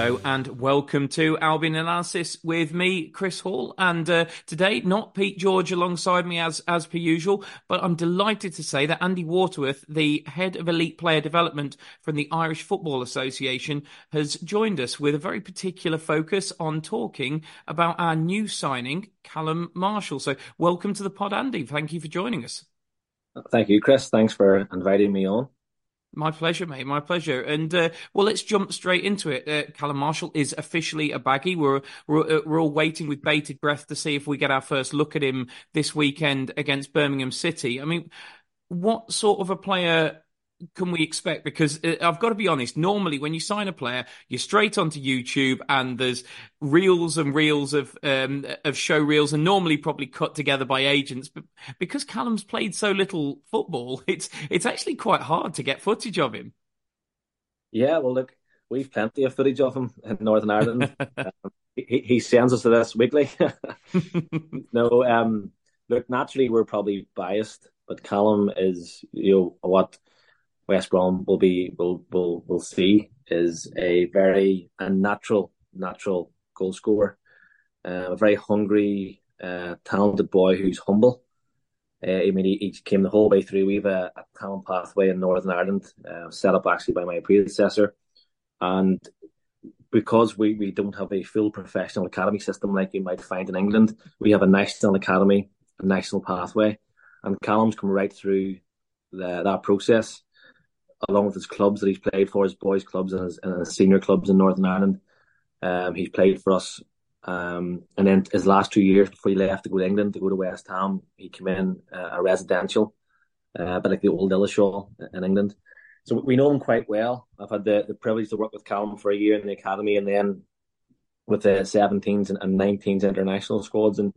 Hello and welcome to Albion Analysis with me, Chris Hall, and uh, today not Pete George alongside me as as per usual, but I'm delighted to say that Andy Waterworth, the head of elite player development from the Irish Football Association, has joined us with a very particular focus on talking about our new signing, Callum Marshall. So welcome to the pod, Andy. Thank you for joining us. Thank you, Chris. Thanks for inviting me on. My pleasure, mate. My pleasure. And uh, well, let's jump straight into it. Uh, Callum Marshall is officially a baggy. We're we're, uh, we're all waiting with bated breath to see if we get our first look at him this weekend against Birmingham City. I mean, what sort of a player can we expect? Because uh, I've got to be honest. Normally, when you sign a player, you're straight onto YouTube, and there's reels and reels of um, of show reels, and normally probably cut together by agents. But because Callum's played so little football, it's it's actually quite hard to get footage of him. Yeah, well, look, we've plenty of footage of him in Northern Ireland. um, he, he sends us to this weekly. no, um, look, naturally, we're probably biased, but Callum is, you know, what West Brom will be will will will see is a very a natural natural goal scorer, uh, a very hungry, uh, talented boy who's humble. Uh, I mean, he, he, came the whole way through. We have a, a talent pathway in Northern Ireland, uh, set up actually by my predecessor, and because we, we don't have a full professional academy system like you might find in England, we have a national academy, a national pathway, and Callum's come right through the, that process along with his clubs that he's played for, his boys' clubs and his, and his senior clubs in Northern Ireland. Um, he's played for us. Um, and then his last two years before he left to go to England to go to West Ham, he came in uh, a residential, uh, but like the old Lilleshall in England. So we know him quite well. I've had the, the privilege to work with Callum for a year in the academy and then with the 17s and, and 19s international squads. And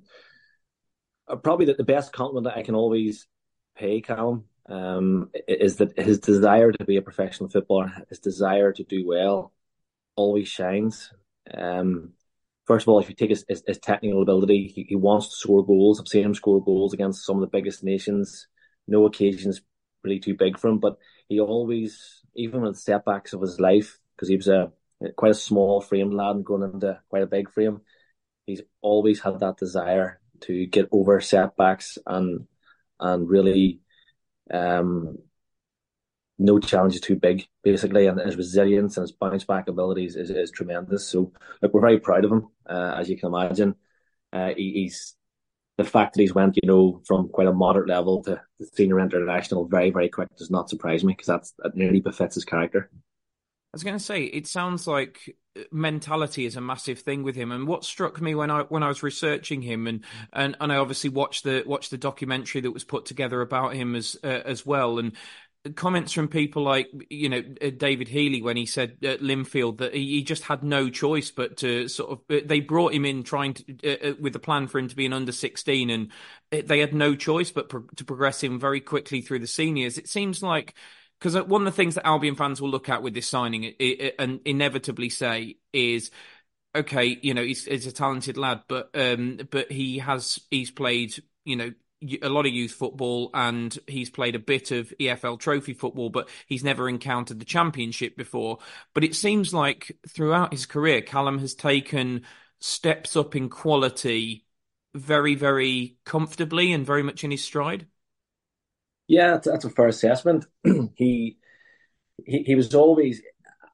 uh, probably the, the best compliment that I can always pay Callum um, is that his desire to be a professional footballer, his desire to do well, always shines. Um, first of all, if you take his, his, his technical ability, he, he, wants to score goals. I've seen him score goals against some of the biggest nations. No occasion is really too big for him, but he always, even with setbacks of his life, because he was a quite a small frame lad and going into quite a big frame, he's always had that desire to get over setbacks and and really um, no challenge is too big, basically, and his resilience and his bounce back abilities is, is tremendous. So, look, we're very proud of him, uh, as you can imagine. Uh, he, he's the fact that he's went, you know, from quite a moderate level to the senior international very, very quick does not surprise me because that's that nearly befits his character. I was going to say, it sounds like mentality is a massive thing with him. And what struck me when I when I was researching him, and and, and I obviously watched the watched the documentary that was put together about him as uh, as well, and comments from people like you know uh, David Healy when he said at Linfield that he just had no choice but to sort of uh, they brought him in trying to uh, with a plan for him to be an under 16 and they had no choice but pro- to progress him very quickly through the seniors it seems like because one of the things that Albion fans will look at with this signing it, it, and inevitably say is okay you know he's, he's a talented lad but um but he has he's played you know a lot of youth football and he's played a bit of EFL trophy football, but he's never encountered the championship before. But it seems like throughout his career, Callum has taken steps up in quality very, very comfortably and very much in his stride. Yeah, that's a fair assessment. he, he he was always,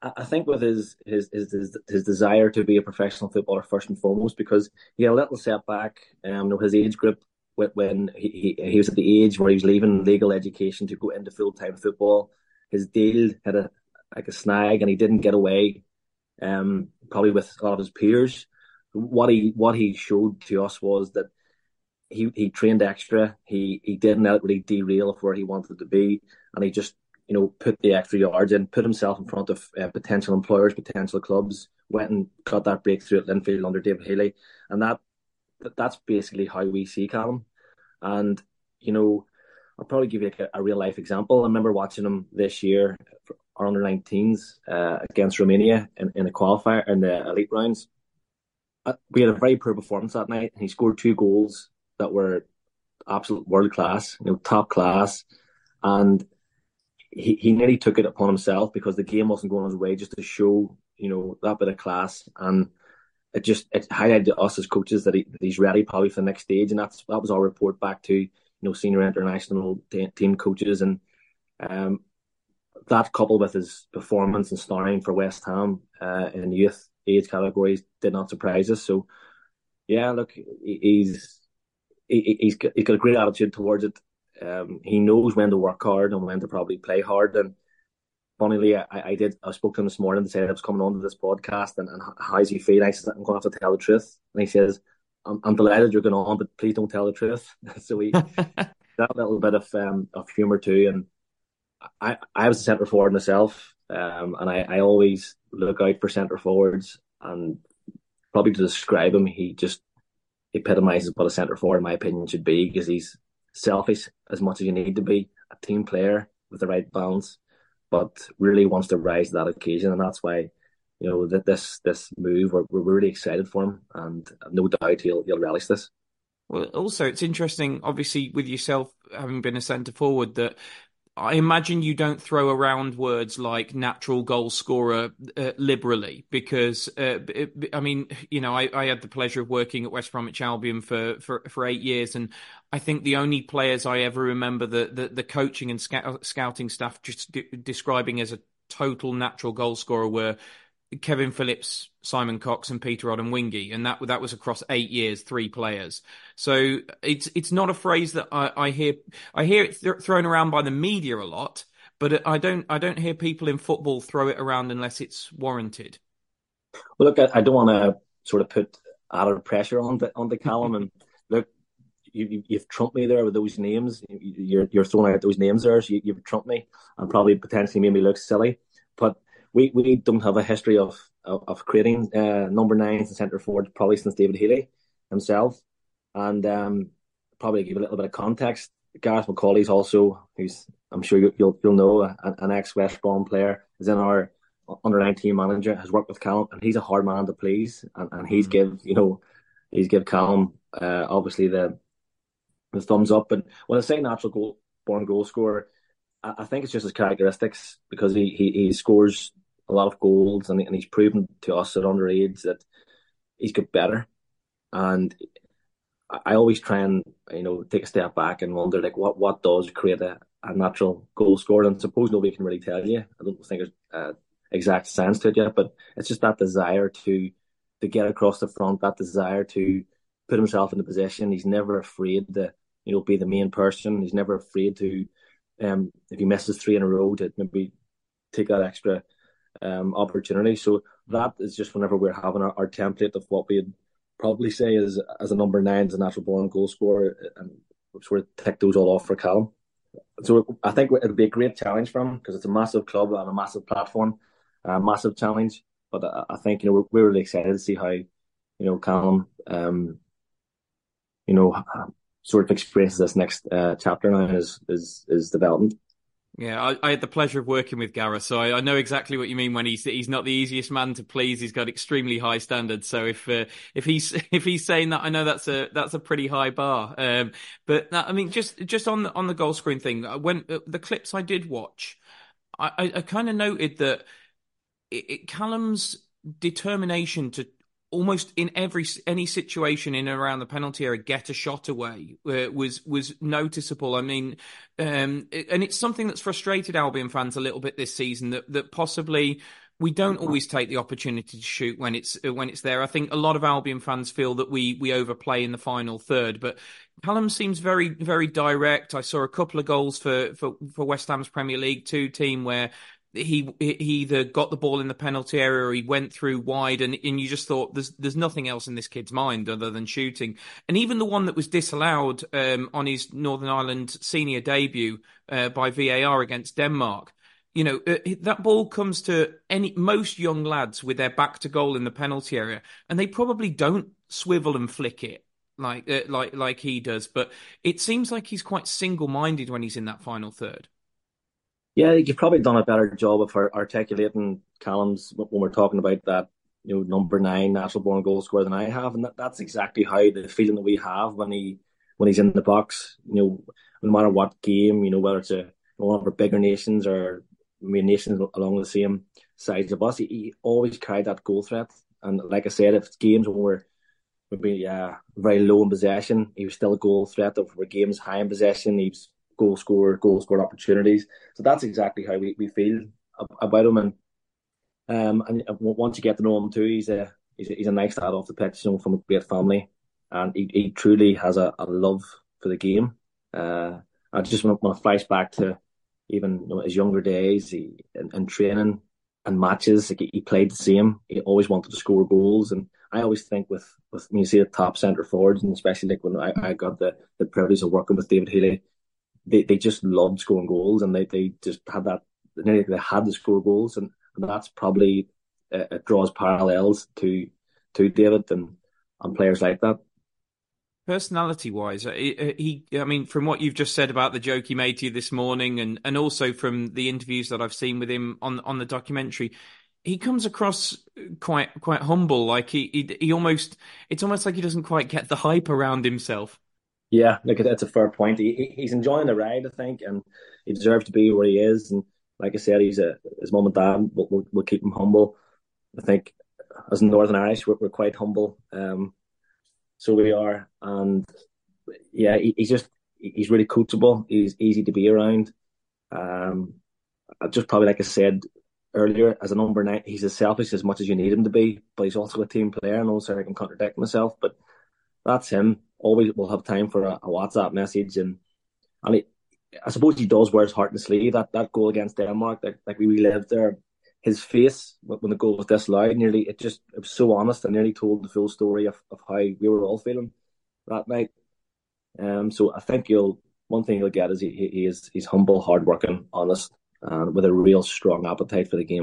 I think, with his, his his his desire to be a professional footballer first and foremost, because he had a little setback. Um, his age group when he, he, he was at the age where he was leaving legal education to go into full time football. His deal had a like a snag, and he didn't get away. Um, probably with a lot of his peers. What he what he showed to us was that he he trained extra. He he didn't let really derail of where he wanted to be, and he just you know put the extra yards in, put himself in front of uh, potential employers, potential clubs. Went and got that breakthrough at Linfield under David Healy, and that that's basically how we see Callum. And, you know, I'll probably give you a, a real life example. I remember watching him this year, our under 19s uh, against Romania in, in a qualifier in the elite rounds. Uh, we had a very poor performance that night, and he scored two goals that were absolute world class, you know, top class. And he, he nearly took it upon himself because the game wasn't going his way just to show, you know, that bit of class. And it just it highlighted to us as coaches that, he, that he's ready probably for the next stage, and that's that was our report back to you know senior international team coaches, and um, that coupled with his performance and starring for West Ham uh, in youth age categories did not surprise us. So yeah, look, he's he, he's got, he's got a great attitude towards it. Um, he knows when to work hard and when to probably play hard, and funnily, I, I did. I spoke to him this morning to say I was coming on to this podcast, and, and how's he feel? I said I'm going to have to tell the truth, and he says, "I'm, I'm delighted you're going on, but please don't tell the truth." so we that little bit of um, of humor too, and I I was a centre forward myself, um, and I, I always look out for centre forwards, and probably to describe him, he just epitomizes what a centre forward, in my opinion, should be because he's selfish as much as you need to be, a team player with the right balance but really wants to rise to that occasion, and that's why you know that this this move we're, we're really excited for him, and no doubt he'll he'll relish this. Well, also it's interesting, obviously, with yourself having been a centre forward, that I imagine you don't throw around words like natural goal scorer uh, liberally because, uh, it, I mean, you know, I, I, had the pleasure of working at West Bromwich Albion for, for, for eight years, and I think the only players I ever remember the the, the coaching and scout, scouting staff just de- describing as a total natural goal scorer were Kevin Phillips, Simon Cox, and Peter Odemwingie, and that that was across eight years, three players. So it's it's not a phrase that I, I hear I hear it th- thrown around by the media a lot, but I don't I don't hear people in football throw it around unless it's warranted. Well, look, I, I don't want to sort of put added pressure on the on the Callum, and look, you, you've trumped me there with those names. You're you're throwing out those names there, so you, you've trumped me, and probably potentially made me look silly, but we we don't have a history of of, of creating uh, number nines and centre forwards probably since David Healy himself, and um, probably give a little bit of context. Gareth McAuley's also, who's I'm sure you, will you'll know, an, an ex West Brom player, is in our under 19 manager, has worked with Callum, and he's a hard man to please, and, and he's mm-hmm. give you know he's give Callum uh, obviously the the thumbs up. And when I say natural goal born goal scorer, I, I think it's just his characteristics because he, he, he scores a lot of goals, and, and he's proven to us at underage that he's got better. And I always try and you know take a step back and wonder like what what does create a, a natural goal scorer. And suppose nobody can really tell you. I don't think there's uh, exact sense to it yet, but it's just that desire to to get across the front, that desire to put himself in the position. He's never afraid to you know be the main person. He's never afraid to um if he misses three in a row to maybe take that extra um, opportunity. So that is just whenever we're having our, our template of what we'd probably say is as a number nine as a natural born goal scorer, and sort of tick those all off for Callum. so I think it'll be a great challenge for him because it's a massive club and a massive platform, a massive challenge. But I, think you know we're, we're, really excited to see how you know Callum, um, you know, sort of experiences this next uh, chapter now in his, his his development. Yeah, I, I, had the pleasure of working with Gareth, so I, I, know exactly what you mean when he's he's not the easiest man to please. He's got extremely high standards. So if uh, if he's if he's saying that, I know that's a that's a pretty high bar. Um, but I mean, just just on the on the goal screen thing, uh, when uh, the clips I did watch, I, I, I kind of noted that it, it, Callum's determination to almost in every any situation in and around the penalty area get a shot away uh, was was noticeable. I mean, um, and it's something that's frustrated Albion fans a little bit this season that that possibly we don't always take the opportunity to shoot when it's uh, when it's there. I think a lot of Albion fans feel that we we overplay in the final third, but Callum seems very very direct. I saw a couple of goals for for, for West Ham's Premier League two team where he he either got the ball in the penalty area or he went through wide and, and you just thought there's there's nothing else in this kid's mind other than shooting. And even the one that was disallowed um, on his Northern Ireland senior debut uh, by VAR against Denmark you know uh, that ball comes to any most young lads with their back to goal in the penalty area and they probably don't swivel and flick it like uh, like like he does but it seems like he's quite single minded when he's in that final third yeah, you've probably done a better job of articulating Callum's when we're talking about that, you know, number nine natural born goal scorer than I have, and that, that's exactly how the feeling that we have when he when he's in the box. You know, no matter what game, you know, whether it's a one of our bigger nations or I mean, nations along the same size of us, he, he always carried that goal threat. And like I said, if it's games when we're maybe yeah very low in possession, he was still a goal threat. If we're games high in possession, he's goal scorer, goal scorer opportunities. So that's exactly how we, we feel about him. And um, and once you get to know him too, he's a he's a, he's a nice lad off the pitch, you know, from a great family, and he, he truly has a, a love for the game. Uh, I just want, want to flash back to even you know, his younger days he, in, in training and matches. Like he played the same. He always wanted to score goals, and I always think with with when you see the top centre forwards, and especially like when I, I got the the privilege of working with David Healy, they, they just loved scoring goals and they, they just had that they had to score goals and, and that's probably uh, it draws parallels to to David and and players like that. Personality wise, uh, he, I mean, from what you've just said about the joke he made to you this morning, and, and also from the interviews that I've seen with him on on the documentary, he comes across quite quite humble. Like he, he he almost, it's almost like he doesn't quite get the hype around himself. Yeah, look, that's a fair point. He, he's enjoying the ride, I think, and he deserves to be where he is. And like I said, he's a his mum and dad will, will, will keep him humble. I think as Northern Irish, we're, we're quite humble. Um, so we are, and yeah, he, he's just he's really coachable. He's easy to be around. Um, just probably like I said earlier, as a number nine, he's as selfish as much as you need him to be, but he's also a team player. And also, I can contradict myself, but that's him always will have time for a, a WhatsApp message and and it, I suppose he does wear his heart in his sleeve. That that goal against Denmark, that like we relived there, his face when the goal was loud, nearly it just it was so honest and nearly told the full story of, of how we were all feeling that night. Um, so I think you'll one thing you'll get is he, he is he's humble, hardworking, honest, and with a real strong appetite for the game.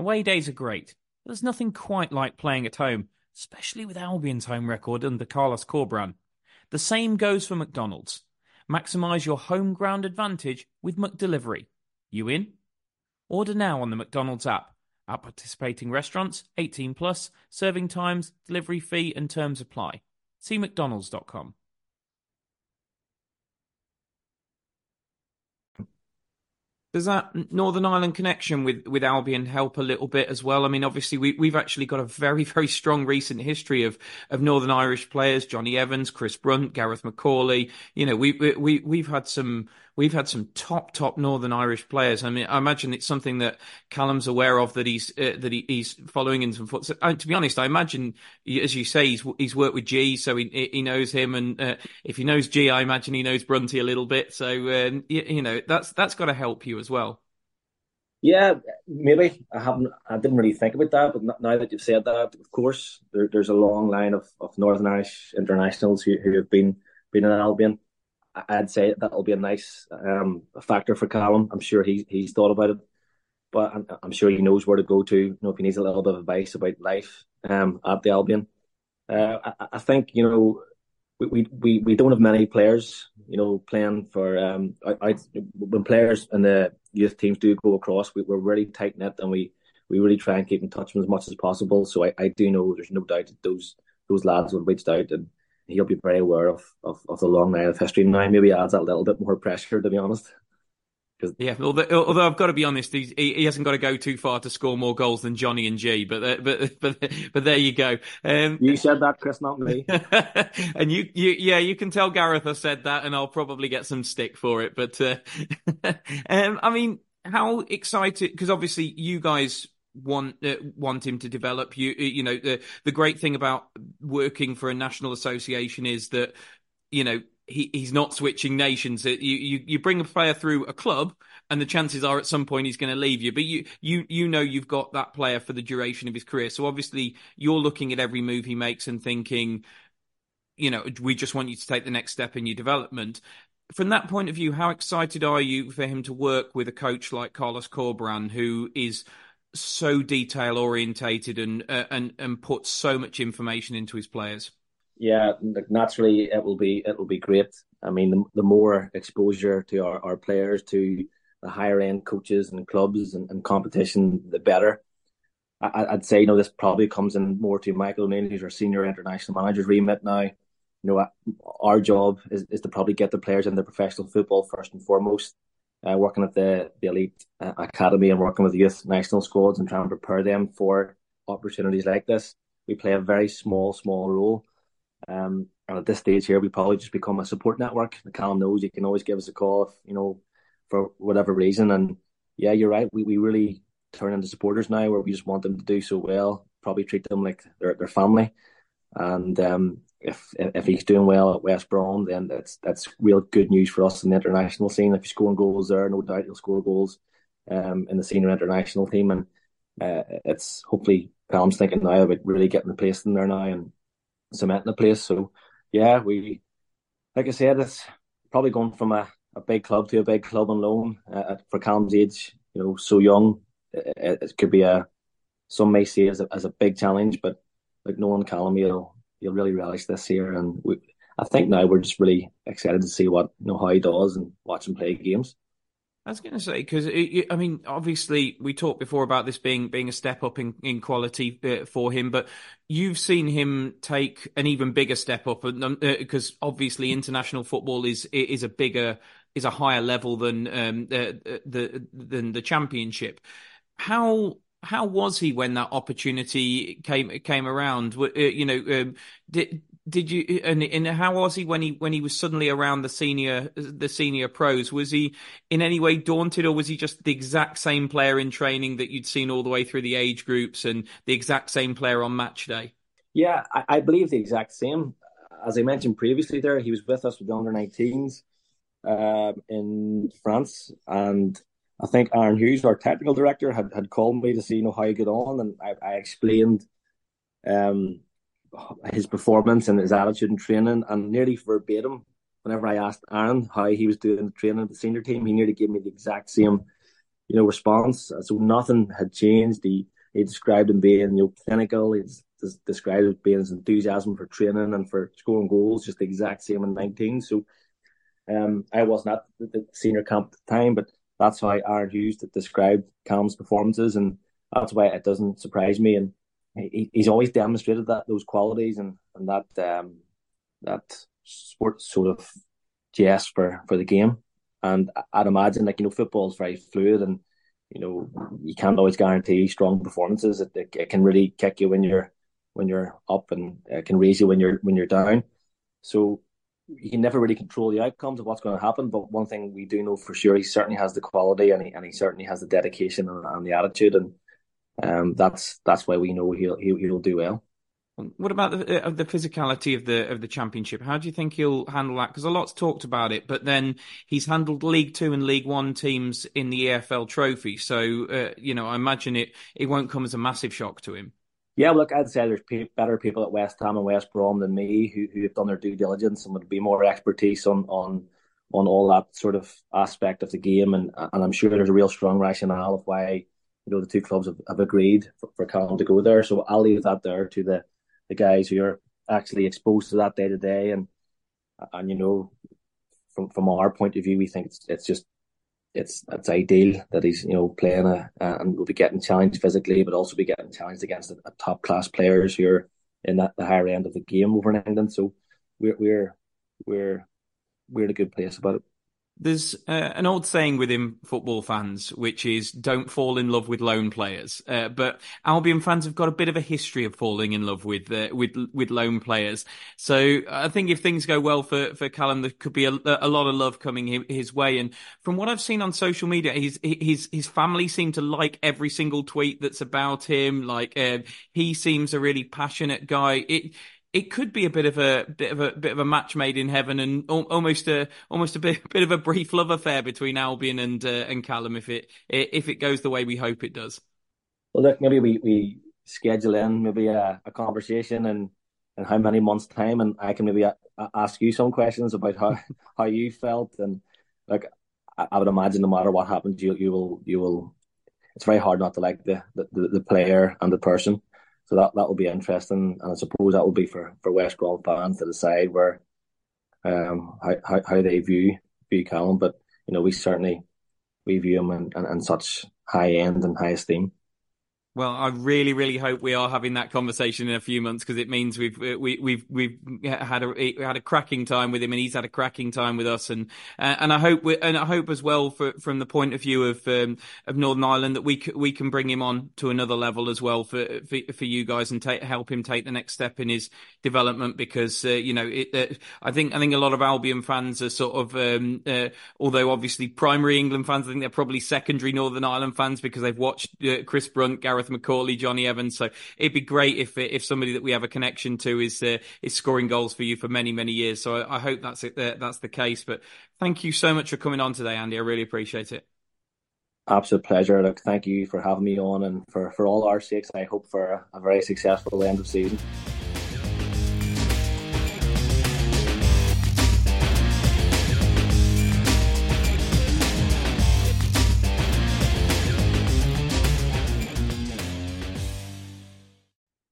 Away days are great. But there's nothing quite like playing at home, especially with Albion's home record under Carlos Corberán. The same goes for McDonald's. Maximise your home ground advantage with McDelivery. You in? Order now on the McDonald's app. At participating restaurants, 18 plus, serving times, delivery fee and terms apply. See does that Northern Ireland connection with, with Albion help a little bit as well? I mean, obviously we, we've actually got a very, very strong recent history of, of Northern Irish players, Jonny Evans, Chris Brunt, Gareth McAuley. You know, we, we, we've had some, we've had some top, top Northern Irish players. I mean, I imagine it's something that Callum's aware of that he's, uh, that he, he's following in some footsteps. Uh, to be honest, I imagine, as you say, he's, he's worked with G, so he, he knows him. And, uh, if he knows G, I imagine he knows Brunty a little bit. So, um, you, you know, that's, that's got to help you as well. Yeah, maybe I haven't. I didn't really think about that, but now that you've said that, of course, there, there's a long line of, of Northern Irish internationals who, who have been been in Albion. I'd say that'll be a nice um, factor for Callum. I'm sure he he's thought about it, but I'm, I'm, sure he knows where to go to. You know, if he needs a little bit of advice about life um, at the Albion. Uh, I, I think you know we, we, we don't have many players, you know, playing for um I, I when players and the youth teams do go across, we, we're really tight knit and we, we really try and keep in touch with as much as possible. So I, I do know there's no doubt that those those lads will reached out and he'll be very aware of, of, of the long night of history now. Maybe adds a little bit more pressure to be honest. Yeah, although, although, I've got to be honest, he, he hasn't got to go too far to score more goals than Jonny and G. But uh, but but but there you go. Um, you said that, Chris, not me. and you you yeah, you can tell Gareth I said that, and I'll probably get some stick for it. But uh, um, I mean, how excited? Because obviously you guys want uh, want him to develop. You you know the the great thing about working for a national association is that you know he, he's not switching nations. You, you you bring a player through a club, and the chances are at some point he's going to leave you. But you you you know you've got that player for the duration of his career. So obviously you're looking at every move he makes and thinking, you know, we just want you to take the next step in your development. From that point of view, how excited are you for him to work with a coach like Carlos Corberán, who is so detail orientated and uh, and and puts so much information into his players? yeah, naturally it will be it will be great. I mean, the, the more exposure to our, our players, to the higher end coaches and clubs and, and competition, the better. I, would say, you know, this probably comes in more to Michael who's our senior international manager's remit now. You know, our job is, is to probably get the players into professional football first and foremost. Uh, working at the, the elite uh, academy and working with youth national squads and trying to prepare them for opportunities like this. We play a very small, small role um, and at this stage here, we probably just become a support network. The Callum knows you can always give us a call if you know for whatever reason. And yeah, you're right. We we really turn into supporters now, where we just want them to do so well. Probably treat them like their their family. And um, if if he's doing well at West Brom, then that's that's real good news for us in the international scene. If he's scoring goals there, no doubt he'll score goals um, in the senior international team. And uh, it's hopefully Callum's thinking now about really getting the place in there now and cementing the place. So yeah, we like I said, it's probably going from a, a big club to a big club on loan uh, for Callum's age. You know, so young, it, it could be a some may see as a, as a big challenge, but like knowing Callum, you'll you'll really relish this year, and we, I think now we're just really excited to see what you know how he does and watch him play games. I was going to say because I mean, obviously, we talked before about this being being a step up in in quality uh, for him, but you've seen him take an even bigger step up, because uh, obviously, international football is is a bigger is a higher level than um, the, the than the championship. How how was he when that opportunity came came around? Uh, you know, um, did did you and, and how was he when he when he was suddenly around the senior the senior pros? Was he in any way daunted, or was he just the exact same player in training that you'd seen all the way through the age groups and the exact same player on match day? Yeah, I, I believe the exact same. As I mentioned previously, there he was with us with the under 19s um, in France, and I think Aaron Hughes, our technical director, had, had called me to see you know how he got on, and I, I explained um his performance and his attitude in training, and nearly verbatim, whenever I asked Aaron how he was doing the training of the senior team, he nearly gave me the exact same, you know, response. So nothing had changed. He he described him being you know clinical. He described it being his enthusiasm for training and for scoring goals, just the exact same in 19. So um, I wasn't at the senior camp at the time, but that's how Aaron Hughes described Cam's performances, and that's why it doesn't surprise me. And he, he's always demonstrated that those qualities and and that um, that sport sort of yes for for the game. And I'd imagine, like you know, football is very fluid, and you know, you can't always guarantee strong performances. It, it, it can really kick you when you're when you're up, and it can raise you when you're when you're down. So you can never really control the outcomes of what's going to happen. But one thing we do know for sure, he certainly has the quality, and he and he certainly has the dedication and, and the attitude, and um, that's that's why we know he'll he'll, he'll do well. What about the uh, the physicality of the of the championship? How do you think he'll handle that? Because a lot's talked about it, but then he's handled League Two and League One teams in the EFL Trophy, so uh, you know I imagine it it won't come as a massive shock to him. Yeah, look, I'd say there's pe- better people at West Ham and West Brom than me who who have done their due diligence and would be more expertise on on on all that sort of aspect of the game, and and I'm sure there's a real strong rationale of why you know the two clubs have, have agreed for, for Callum to go there. So I'll leave that there to the the guys who are actually exposed to that day to day, and and you know, from from our point of view, we think it's it's just it's it's ideal that he's you know playing a and will be getting challenged physically, but also be getting challenged against a top class players who are in that the higher end of the game over in England. So we're we're we're we're in a good place about it. There's uh, an old saying within football fans, which is "Don't fall in love with loan players." Uh, but Albion fans have got a bit of a history of falling in love with uh, with with loan players. So I think if things go well for for Callum, there could be a, a lot of love coming his way. And from what I've seen on social media, his his his family seem to like every single tweet that's about him. Like uh, he seems a really passionate guy. It it could be a bit of a bit of a bit of a match made in heaven, and almost a almost a bit bit of a brief love affair between Albion and uh, and Callum if it if it goes the way we hope it does. Well, look, maybe we, we schedule in maybe a, a conversation and in how many months time, and I can maybe a, a ask you some questions about how how you felt, and like I, I would imagine no matter what happens, you you will you will. It's very hard not to like the the, the player and the person. So that that will be interesting, and I suppose that will be for, for West Brom fans to decide where um how, how, how they view view Callum. But you know, we certainly we view him in, in, in such high end and high esteem. Well, I really, really hope we are having that conversation in a few months because it means we've we, we've we've had a had a cracking time with him and he's had a cracking time with us. And uh, and I hope we, and I hope as well for, from the point of view of um, of Northern Ireland that we c- we can bring him on to another level as well for for, for you guys and take, help him take the next step in his development because uh, you know it, uh, I think I think a lot of Albion fans are sort of um, uh, although obviously primary England fans I think they're probably secondary Northern Ireland fans because they've watched uh, Chris Brunt, Gareth Gareth McAuley, Jonny Evans. So it'd be great if if somebody that we have a connection to is uh, is scoring goals for you for many many years. So I, I hope that's it. Uh, that's the case. But thank you so much for coming on today, Andy. I really appreciate it. Absolute pleasure. Look, thank you for having me on, and for for all our sakes, I hope for a very successful end of season.